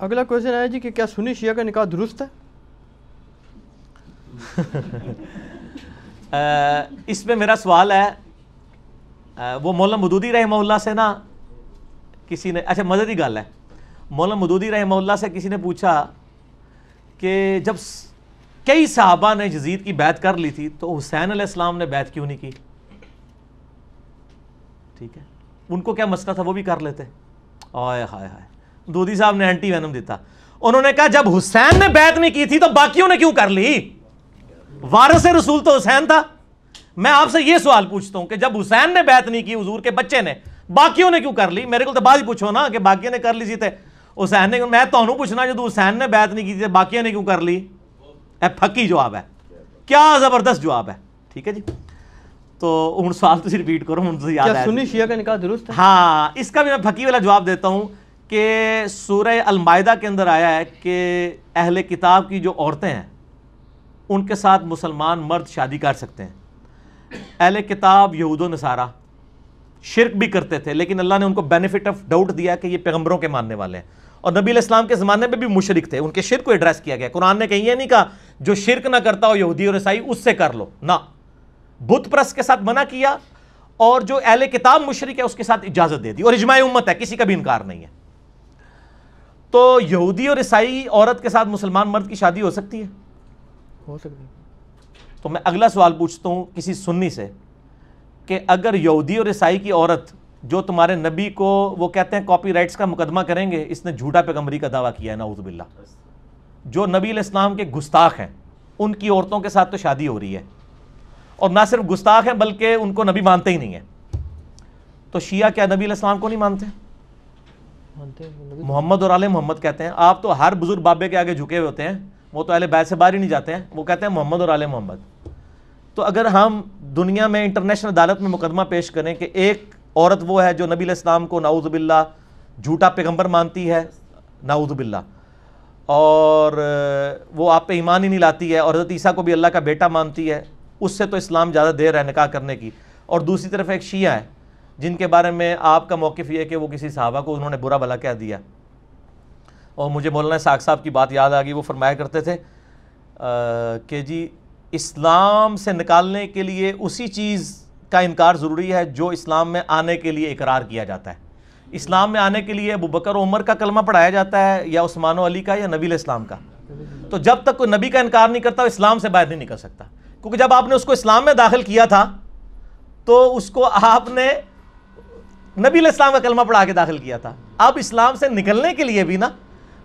اگلا کوشچن ہے جی کہ کیا سنی شیعہ کا نکاح درست ہے؟ اس میں میرا سوال ہے وہ مولانا مدودی رحمہ اللہ سے نا کسی نے اچھا مددی گال ہے۔ مولانا مدودی رحمہ اللہ سے کسی نے پوچھا کہ جب کئی صحابہ نے جزید کی بیعت کر لی تھی تو حسین علیہ السلام نے بیعت کیوں نہیں کی؟ ٹھیک ہے۔ ان کو کیا مسئلہ تھا؟ وہ بھی کر لیتے۔ آئے ہائے ہائے۔ دودی صاحب نے اینٹی وینم دیتا۔ انہوں نے کہا جب حسین نے بیعت نہیں کی تھی تو باقیوں نے کیوں کر لی؟ وارث رسول تو حسین تھا۔ میں آپ سے یہ سوال پوچھتا ہوں کہ جب حسین نے بیعت نہیں کی حضور کے بچے نے باقیوں نے کیوں کر لی؟ میرے کو تو بعد ہی پوچھو نا کہ باقیوں نے کر لی سی حسین نے میں تو پوچھنا جو حسین نے بیعت نہیں کی تھی باقیوں نے کیوں کر لی؟ اے پھکی جواب ہے۔ کیا زبردست جواب ہے۔ ٹھیک ہے جی۔ تو ہوں سوال تو ریپیٹ کرو ہوں یاد سنی شیعہ کا نکاح درست ہے؟ ہاں اس کا بھی میں پھکی والا جواب دیتا ہوں۔ کہ سورہ المائدہ کے اندر آیا ہے کہ اہل کتاب کی جو عورتیں ہیں، ان کے ساتھ مسلمان مرد شادی کر سکتے ہیں۔ اہل کتاب یہود و نصارہ شرک بھی کرتے تھے، لیکن اللہ نے ان کو بینیفٹ آف ڈاؤٹ دیا کہ یہ پیغمبروں کے ماننے والے ہیں۔ اور نبی علیہ السلام کے زمانے میں بھی مشرک تھے، ان کے شرک کو ایڈریس کیا گیا۔ قرآن نے کہیں یہ نہیں کہا جو شرک نہ کرتا ہو یہودی اور عیسائی، اس سے کر لو۔ نہ۔ بت پرست کے ساتھ منع کیا اور جو اہل کتاب مشرک ہے، اس کے ساتھ اجازت دے دی۔ اور اجماع امت ہے، کسی کا بھی انکار نہیں ہے۔ تو یہودی اور عیسائی عورت کے ساتھ مسلمان مرد کی شادی ہو سکتی ہے؟ ہو سکتی تو میں اگلا سوال پوچھتا ہوں کسی سنی سے کہ اگر یہودی اور عیسائی کی عورت جو تمہارے نبی کو وہ کہتے ہیں کاپی رائٹس کا مقدمہ کریں گے اس نے جھوٹا پیغمبری کا دعویٰ کیا ہے نعوذ باللہ۔ جو نبی علیہ السلام کے گستاخ ہیں ان کی عورتوں کے ساتھ تو شادی ہو رہی ہے۔ اور نہ صرف گستاخ ہیں بلکہ ان کو نبی مانتے ہی نہیں ہیں۔ تو شیعہ کیا نبی علیہ السلام کو نہیں مانتے؟ محمد اور علیہ محمد کہتے ہیں۔ آپ تو ہر بزرگ بابے کے آگے جھکے ہوئے ہوتے ہیں۔ وہ تو اہل بیت سے باہر ہی نہیں جاتے ہیں۔ وہ کہتے ہیں محمد اور علیہ محمد۔ تو اگر ہم دنیا میں انٹرنیشنل عدالت میں مقدمہ پیش کریں کہ ایک عورت وہ ہے جو نبی علیہ السلام کو نعوذ باللہ جھوٹا پیغمبر مانتی ہے، نعوذ باللہ۔ اور وہ آپ پہ ایمان ہی نہیں لاتی ہے اور حضرت عیسیٰ کو بھی اللہ کا بیٹا مانتی ہے، اس سے تو اسلام زیادہ دیر ہے نکاح کرنے کی۔ اور دوسری طرف ایک شیعہ ہے۔ جن کے بارے میں آپ کا موقف یہ ہے کہ وہ کسی صحابہ کو انہوں نے برا بھلا کہہ دیا۔ اور مجھے مولانا ساک صاحب کی بات یاد آ گئی، وہ فرمایا کرتے تھے کہ جی اسلام سے نکالنے کے لیے اسی چیز کا انکار ضروری ہے جو اسلام میں آنے کے لیے اقرار کیا جاتا ہے۔ اسلام میں آنے کے لیے ابو بکر و عمر کا کلمہ پڑھایا جاتا ہے، یا عثمان و علی کا یا نبی الاسلام کا۔ تو جب تک کوئی نبی کا انکار نہیں کرتا، وہ اسلام سے باہر نہیں نکل سکتا۔ کیونکہ جب آپ نے اس کو اسلام میں داخل کیا تھا، تو اس کو آپ نے نبی علیہ السلام کا کلمہ پڑھا کے داخل کیا تھا۔ اب اسلام سے نکلنے کے لیے بھی نا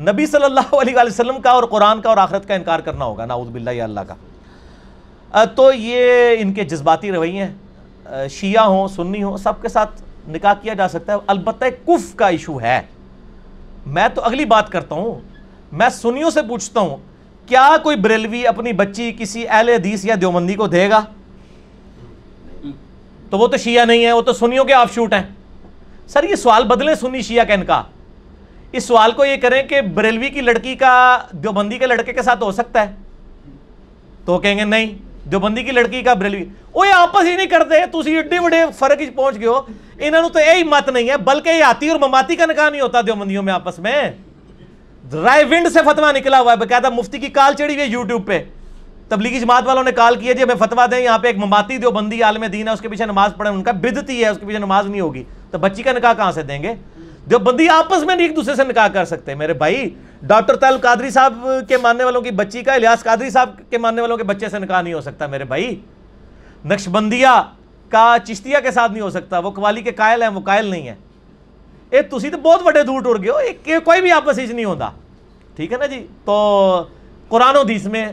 نبی صلی اللہ علیہ وسلم کا اور قرآن کا اور آخرت کا انکار کرنا ہوگا، نعوذ باللہ یا اللہ کا۔ تو یہ ان کے جذباتی رویے ہیں۔ شیعہ ہوں، سنی ہوں، سب کے ساتھ نکاح کیا جا سکتا ہے۔ البتہ کف کا ایشو ہے۔ میں تو اگلی بات کرتا ہوں۔ میں سنیوں سے پوچھتا ہوں، کیا کوئی بریلوی اپنی بچی کسی اہل حدیث یا دیومندی کو دے گا؟ تو وہ تو شیعہ نہیں ہے، وہ تو سنیوں کے آف شوٹ ہیں۔ سر، یہ سوال بدلیں سنی شیعہ کا کا۔ اس سوال کو یہ کریں کہ بریلوی کی لڑکی کا دیوبندی کے لڑکے کے ساتھ ہو سکتا ہے۔ تو کہیں گے نہیں، دیوبندی کی لڑکی کا بریلوی۔ وہ یہ آپس ہی نہیں کرتے تھی ایڈے بڑے فرق پہنچ گئے ہو۔ انہوں نے تو یہی مت نہیں ہے، بلکہ یہ آتی اور مماتی کا نکاح نہیں ہوتا دیوبندیوں میں آپس میں۔ رائے ونڈ سے فتوا نکلا ہوا ہے باقاعدہ مفتی کی کال چڑھی ہوئی ہے یوٹیوب پہ۔ تبلیغی جماعت والوں نے کال کیا جی ہمیں فتوا دیں، یہاں پہ ایک مماتی دیوبندی عالم دین ہے، اس کے پیچھے نماز پڑھیں، ان کا بدتی ہے، اس کے پیچھے نماز نہیں ہوگی۔ تو بچی کا نکاح کہاں سے دیں گے؟ جو بندی آپس میں نہیں، ایک دوسرے سے نکاح کر سکتے۔ میرے بھائی، ڈاکٹر تیل قادری صاحب کے ماننے والوں کی بچی کا، الیاس قادری صاحب کے ماننے والوں کے بچے سے نکاح نہیں ہو سکتا۔ میرے بھائی نقش بندیا کا چشتیہ کے ساتھ نہیں ہو سکتا۔ وہ قوالی کے قائل ہیں، وہ قائل نہیں ہے اے، تسی تو بہت بڑے دور ٹور گئے ہو۔ کوئی بھی آپس ہی نہیں ہوتا ٹھیک ہے نا جی؟ تو قرآن و حدیث میں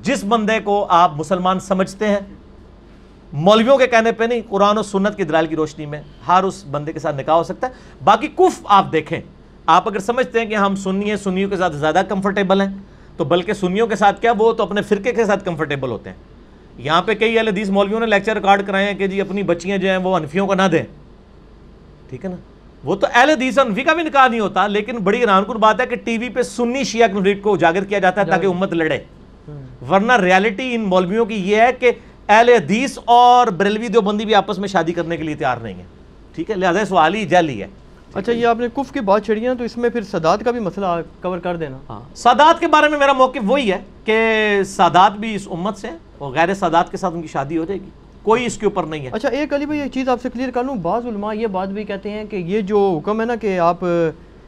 جس بندے کو آپ مسلمان سمجھتے ہیں مولویوں کے کہنے پہ نہیں قرآن و سنت کی دلال کی روشنی میں ہر اس بندے کے ساتھ نکاح ہو سکتا ہے۔ باقی کف آپ دیکھیں آپ اگر سمجھتے ہیں کہ ہم سنی ہیں سنیوں کے ساتھ زیادہ کمفرٹیبل ہیں تو بلکہ سنیوں کے ساتھ کیا وہ تو اپنے فرقے کے ساتھ کمفرٹیبل ہوتے ہیں۔ یہاں پہ کئی اہل حدیث مولویوں نے لیکچر ریکارڈ کرائے ہیں کہ جی اپنی بچیاں جو ہیں وہ انفیوں کو نہ دیں۔ ٹھیک ہے نا؟ وہ تو اہل حدیث انفی کا بھی نکاح نہیں ہوتا لیکن بڑی حیران کن بات ہے کہ ٹی وی پہ سنی شیعہ کنفلکٹ کو اجاگر کیا جاتا ہے تاکہ امت لڑے۔ ورنہ ریالٹی ان مولویوں کی یہ ہے کہ اہل حدیث اور بریلوی دیوبندی بھی آپس میں شادی کرنے کے لیے تیار نہیں ہے ٹھیک ہے لہٰذا سوال ہی جیلی ہے اچھا یہ آپ نے کف کی بات چھڑی ہے تو اس میں پھر سادات کا بھی مسئلہ کور کر دینا۔ ہاں۔ سادات کے بارے میں میرا موقف وہی ہے کہ سادات بھی اس امت سے ہیں اور غیر سادات کے ساتھ ان کی شادی ہو جائے گی۔ کوئی اس کے اوپر نہیں ہے۔ اچھا ایک علی بھائی ایک چیز آپ سے کلیئر کر لوں۔ بعض علماء یہ بات بھی کہتے ہیں کہ یہ جو حکم ہے نا کہ آپ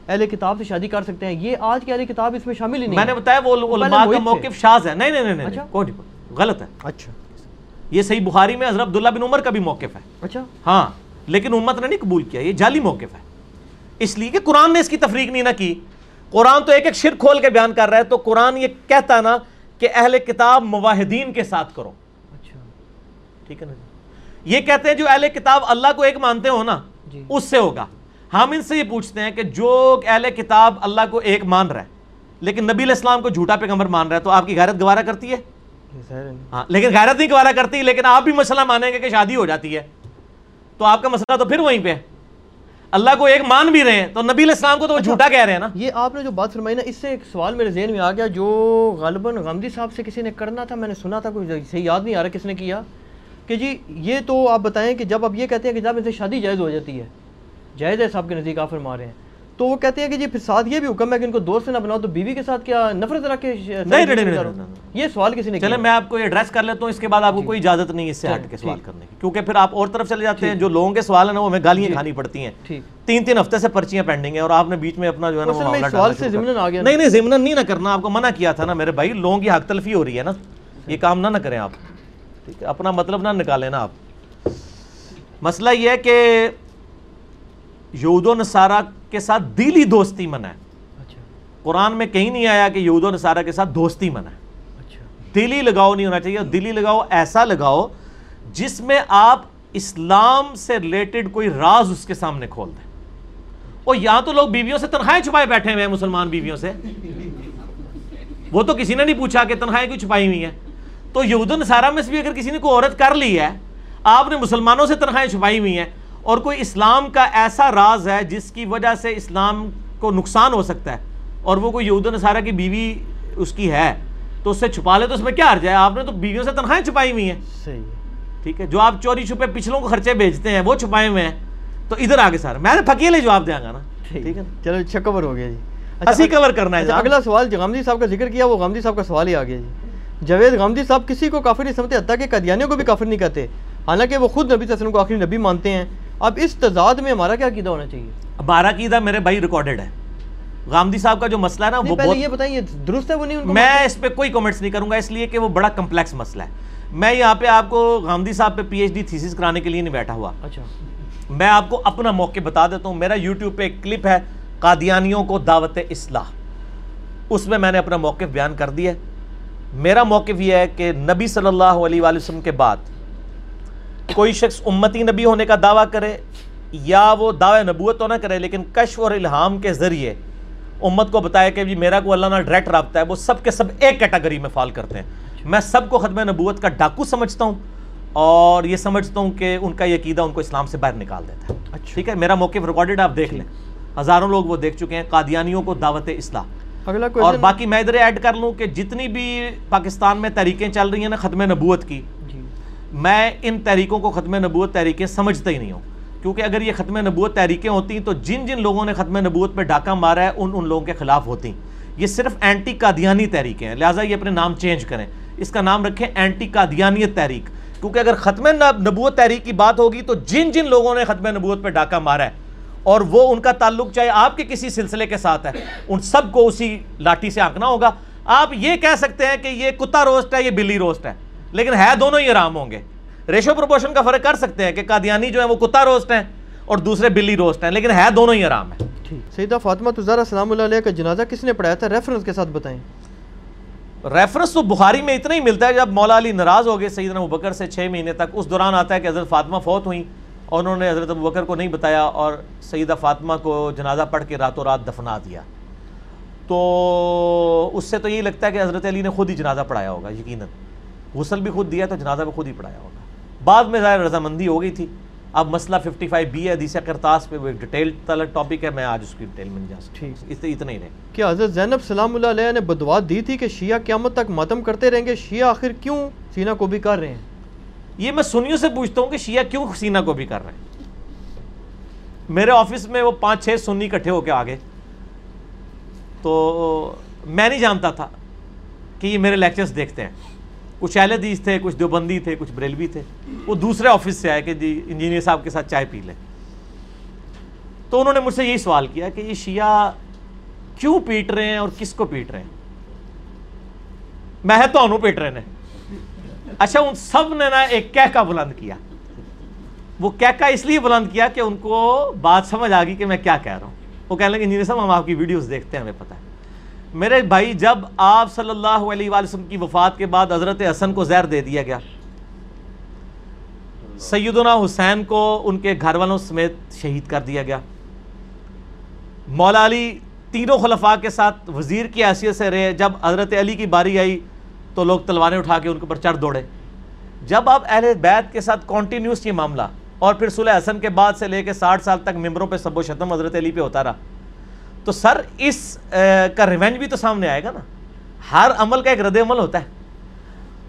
اہل کتاب سے شادی کر سکتے ہیں۔ یہ آج کے اہل کتاب اس میں شامل ہی نہیں میں نے بتایا وہ علماء کا۔ موقف شاذ ہے۔ نہیں نہیں نہیں اچھا۔ کوئی نہیں غلط ہے۔ اچھا۔ یہ صحیح بخاری میں حضرت عبداللہ بن عمر کا بھی موقف ہے۔ اچھا۔ ہاں لیکن امت نے نہیں قبول کیا یہ جعلی موقف ہے۔ اس لیے کہ قرآن نے اس کی تفریق نہیں نہ کی۔ قرآن تو ایک ایک شرک کھول کے بیان کر رہا ہے۔ تو قرآن یہ کہتا نا کہ اہل کتاب مواحدین کے ساتھ کرو۔ اچھا۔ ٹھیک ہے نا جی؟ یہ کہتے ہیں جو اہل کتاب اللہ کو ایک مانتے ہو نا جی۔ اس سے ہوگا۔ ہم ان سے یہ پوچھتے ہیں کہ جو اہل کتاب اللہ کو ایک مان رہا ہے لیکن نبی علیہ السلام کو جھوٹا پیغمبر مان رہا ہے تو آپ کی غیرت گوارا کرتی ہے۔ ہاں لیکن غیرت نہیں گوارا کرتی لیکن آپ بھی مسئلہ مانیں گے کہ شادی ہو جاتی ہے۔ تو آپ کا مسئلہ تو پھر وہیں پہ ہے۔ اللہ کو ایک مان بھی رہے ہیں تو نبی علیہ السلام کو تو وہ جھوٹا کہہ رہے ہیں نا۔ یہ آپ نے جو بات فرمائی نا اس سے ایک سوال میرے ذہن میں آ گیا جو غالباً غامدی صاحب سے کسی نے کرنا تھا میں نے سنا تھا کوئی صحیح یاد نہیں آ رہا کس نے کیا کہ جی یہ تو آپ بتائیں کہ جب آپ یہ کہتے ہیں کہ جب ان سے شادی جائز ہو جاتی ہے جائز ہے صاحب کے نزدیک آپ فرما رہے ہیں۔ تو وہ کہتے ہیں کہ جی پھر ساتھ یہ بھی حکم ہے کہ ان کو دوست نہ بناؤ تو بیوی کے ساتھ کیا نفرت رکھ کے یہ سوال کسی نے چلے کیا؟ میں آپ کو ایڈریس کر لیتا ہوں اس کے بعد آپ کو کوئی اجازت نہیں اس سے ہٹ کے سوال کرنے کی کیونکہ پھر آپ اور طرف چلے جاتے ہیں جو لوگوں کے سوال ہیں وہ ہمیں گالیاں کھانی پڑتی ہیں۔ تین تین ہفتے سے پرچیاں پینڈنگ ہیں اور آپ نے بیچ میں اپنا جو ہے نا سوال سے ضمن آ گیا نہیں نہیں ضمن نہیں نہ کرنا آپ کو منع کیا تھا نا میرے بھائی لوگوں کی حق تلفی ہو رہی ہے نا۔ یہ کام نہ نہ کریں آپ۔ ٹھیک ہے اپنا مطلب نہ نکالیں نا آپ۔ مسئلہ یہ ہے کہ یہود و نصارہ کے ساتھ دلی دوستی منع ہے۔ اچھا۔ قرآن میں کہیں نہیں آیا کہ یہود و نصارہ کے ساتھ دوستی منع ہے۔ اچھا۔ دلی لگاؤ نہیں ہونا چاہیے دلی لگاؤ ایسا لگاؤ جس میں آپ اسلام سے ریلیٹڈ کوئی راز اس کے سامنے کھول دیں۔ اور یہاں تو لوگ بیویوں سے تنخواہیں چھپائے بیٹھے ہوئے ہیں مسلمان بیویوں سے۔ وہ تو کسی نے نہیں پوچھا کہ تنخواہیں کیوں چھپائی ہوئی ہیں تو یہود و نصارہ میں سے بھی اگر کسی نے کوئی عورت کر لی ہے آپ نے مسلمانوں سے تنخواہیں چھپائی ہوئی ہیں اور کوئی اسلام کا ایسا راز ہے جس کی وجہ سے اسلام کو نقصان ہو سکتا ہے اور وہ کوئی یہود نصارہ کی بیوی اس کی ہے تو اس سے چھپا لے تو اس میں کیا حرج ہے؟ آپ نے تو بیویوں سے تنخواہیں چھپائی ہوئی ہیں۔ صحیح ٹھیک ہے جو آپ چوری چھپے پچھلوں کو خرچے بھیجتے ہیں وہ چھپائے ہوئے ہیں۔ تو ادھر آگے سارے میں پھکیلے جواب دیا گا نا۔ ٹھیک ہے۔ چلو اچھا کور ہو گیا جی۔ اچھا، اسی کور کرنا ہے اچھا۔ اگلا سوال جو غامدی صاحب کا ذکر کیا وہ غامدی صاحب کا سوال ہی آ گیا جی۔ جاوید غامدی صاحب کسی کو کافر نہیں سمجھتے حتیٰ کہ قادیانیوں کو بھی کافر نہیں کہتے۔ حالانکہ وہ خود نبی صلی اللہ علیہ وسلم کو آخری نبی مانتے ہیں۔ اب اس تضاد میں ہمارا کیا عقیدہ ہونا چاہیے؟ بارہ قیدہ میرے بھائی ریکارڈڈ ہے۔ غامدی صاحب کا جو مسئلہ ہے نا وہ بہت یہ بتائیں درست ہے وہ نہیں میں اس پہ کوئی کمنٹس نہیں کروں گا اس لیے کہ وہ بڑا کمپلیکس مسئلہ ہے۔ میں یہاں پہ آپ کو غامدی صاحب پہ پی ایچ ڈی تھیسس کرانے کے لیے نہیں بیٹھا ہوا۔ اچھا۔ میں آپ کو اپنا موقع بتا دیتا ہوں میرا یوٹیوب پہ ایک کلپ ہے قادیانیوں کو دعوت اصلاح۔ اس میں میں نے اپنا موقف بیان کر دیا ہے۔ میرا موقف یہ ہے کہ نبی صلی اللہ علیہ وآلہ وسلم کے بعد کوئی شخص امتی نبی ہونے کا دعویٰ کرے یا وہ دعوی نبوت تو نہ کرے لیکن کشف اور الہام کے ذریعے امت کو بتایا کہ جی میرا کو اللہ نہ ڈائریکٹ رابطہ ہے وہ سب کے سب ایک کیٹیگری میں فال کرتے ہیں۔ میں سب کو ختم نبوت کا ڈاکو سمجھتا ہوں اور یہ سمجھتا ہوں کہ ان کا یہ عقیدہ ان کو اسلام سے باہر نکال دیتا ہے۔ اچھا۔ ٹھیک ہے؟ میرا موقف ریکارڈڈ آپ دیکھ لیں۔ ہزاروں لوگ وہ دیکھ چکے ہیں قادیانیوں کو دعوت اصلاح۔ اور باقی میں ادھر ایڈ کر لوں کہ جتنی بھی پاکستان میں تحریکیں چل رہی ہیں نا ختم نبوت کی میں ان تحریکوں کو ختم نبوت تحریکیں سمجھتا ہی نہیں ہوں۔ کیونکہ اگر یہ ختم نبوت تحریکیں ہوتی تو جن جن لوگوں نے ختم نبوت پہ ڈاکہ مارا ہے، ان ان لوگوں کے خلاف ہوتی یہ صرف اینٹی قادیانی تحریکیں ہیں۔ لہٰذا یہ اپنے نام چینج کریں۔ اس کا نام رکھیں اینٹی قادیانیت تحریک۔ کیونکہ اگر ختم نبوت تحریک کی بات ہوگی تو جن جن لوگوں نے ختم نبوت پہ ڈاکہ مارا ہے، اور وہ ان کا تعلق چاہے آپ کے کسی سلسلے کے ساتھ ہے، ان سب کو اسی لاٹھی سے آنکنا ہوگا۔ آپ یہ کہہ سکتے ہیں کہ یہ کتا روسٹ ہے، یہ بلی روسٹ ہے۔ لیکن ہے دونوں ہی آرام ہوں گے۔ ریشو پروپورشن کا فرق کر سکتے ہیں کہ قادیانی جو ہے وہ کتا روسٹ ہیں اور دوسرے بلی روسٹ ہیں لیکن ہے دونوں ہی آرام ہے ٹھیک۔ سیدہ فاطمہ تزارہ سلام اللہ علیہ کا جنازہ کس نے پڑھایا تھا؟ ریفرنس کے ساتھ بتائیں۔ ریفرنس تو بخاری میں اتنا ہی ملتا ہے جب مولا علی ناراض ہو گئے سیدنا ابوبکر سے چھ مہینے تک۔ اس دوران آتا ہے کہ حضرت فاطمہ فوت ہوئیں اور انہوں نے حضرت ابوبکر کو نہیں بتایا اور سیدہ فاطمہ کو جنازہ پڑھ کے راتوں رات دفنا دیا۔ تو اس سے تو یہی لگتا ہے کہ حضرت علی نے خود ہی جنازہ پڑھایا ہوگا یقیناً۔ غسل بھی خود دیا تو جنازہ بھی خود ہی پڑھایا ہوگا۔ بعد میں ظاہر رضامندی ہو گئی تھی۔ اب مسئلہ 55 بی ہے حدیث کرتاس پہ وہ ایک ڈیٹیل تلک ٹاپک ہے میں آج اس کی ڈیٹیل میں جا سکتا اس سے اتنا ہی رہے۔ کیا حضرت زینب سلام اللہ علیہ نے بدوات دی تھی کہ شیعہ قیامت تک ماتم کرتے رہیں گے؟ شیعہ آخر کیوں سینہ کو بھی کر رہے ہیں؟ یہ میں سنیوں سے پوچھتا ہوں کہ شیعہ کیوں سینہ کو بھی کر رہے ہیں؟ میرے آفس میں وہ پانچ چھ سنی کٹھے ہو کے آگے تو میں نہیں جانتا تھا کہ یہ میرے لیکچرز دیکھتے ہیں۔ کچھ اہل حدیث تھے، کچھ دیوبندی تھے، کچھ بریلوی تھے۔ وہ دوسرے آفس سے آئے کہ جی انجینئر صاحب کے ساتھ چائے پی لیں۔ تو انہوں نے مجھ سے یہی سوال کیا کہ یہ شیعہ کیوں پیٹ رہے ہیں اور کس کو پیٹ رہے ہیں؟ میں تو انہوں پیٹ رہے ہیں اچھا ان سب نے نا ایک کہہ کا بلند کیا۔ وہ کہہ کا اس لیے بلند کیا کہ ان کو بات سمجھ آ گئی کہ میں کیا کہہ رہا ہوں۔ وہ کہنے لگے، انجینئر صاحب، ہم آپ کی ویڈیوز دیکھتے ہیں، ہمیں پتہ ہے۔ میرے بھائی، جب آپ صلی اللہ علیہ وآلہ وسلم کی وفات کے بعد حضرت حسن کو زہر دے دیا گیا، سیدنا حسین کو ان کے گھر والوں سمیت شہید کر دیا گیا۔ مولا علی تینوں خلفاء کے ساتھ وزیر کی حیثیت سے رہے، جب حضرت علی کی باری آئی تو لوگ تلواریں اٹھا کے ان کے اوپر چڑھ دوڑے۔ جب آپ اہل بیت کے ساتھ کانٹینیوس یہ معاملہ اور پھر صلح حسن کے بعد سے لے کے ساٹھ سال تک ممبروں پہ سب و شتم حضرت علی پہ ہوتا رہا تو سر اس کا ریونج بھی تو سامنے آئے گا نا۔ ہر عمل کا ایک رد عمل ہوتا ہے۔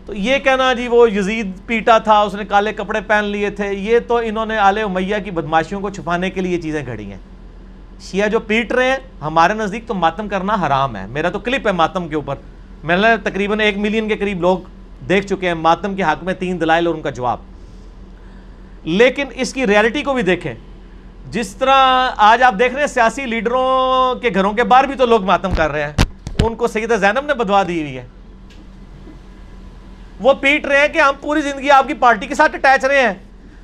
تو یہ کہنا جی وہ یزید پیٹا تھا، اس نے کالے کپڑے پہن لیے تھے، یہ تو انہوں نے آل امیہ کی بدماشیوں کو چھپانے کے لیے یہ چیزیں گھڑی ہیں۔ شیعہ جو پیٹ رہے ہیں، ہمارے نزدیک تو ماتم کرنا حرام ہے۔ میرا تو کلپ ہے ماتم کے اوپر۔ میں نے تقریباً ایک ملین کے قریب لوگ دیکھ چکے ہیں، ماتم کے حق میں تین دلائل اور ان کا جواب۔ لیکن اس کی ریالٹی کو بھی دیکھیں۔ جس طرح آج آپ دیکھ رہے ہیں سیاسی لیڈروں کے گھروں کے باہر بھی تو لوگ ماتم کر رہے ہیں۔ ان کو سیدہ زینب نے بدوا دی ہوئی ہے۔ وہ پیٹ رہے ہیں کہ ہم پوری زندگی آپ کی پارٹی کے ساتھ اٹیچ رہے ہیں۔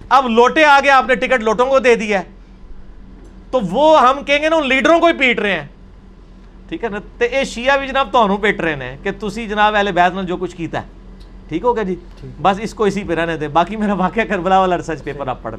اب لوٹے آگے آپ نے ٹکٹ لوٹوں کو دے دیا ہے۔ تو وہ ہم کہیں گے نا ان لیڈروں کو ہی پیٹ رہے ہیں۔ ٹھیک ہے نا؟ تو یہ شیعہ بھی جناب تو پیٹ رہے ہیں کہ تسی جناب اہل بیت نے جو کچھ کیتا ہے۔ ٹھیک ہوگا جی؟ بس اس کو اسی پہ رہنے دے باقی میرا واقعہ کربلا والا ریسرچ پیپر آپ پڑھ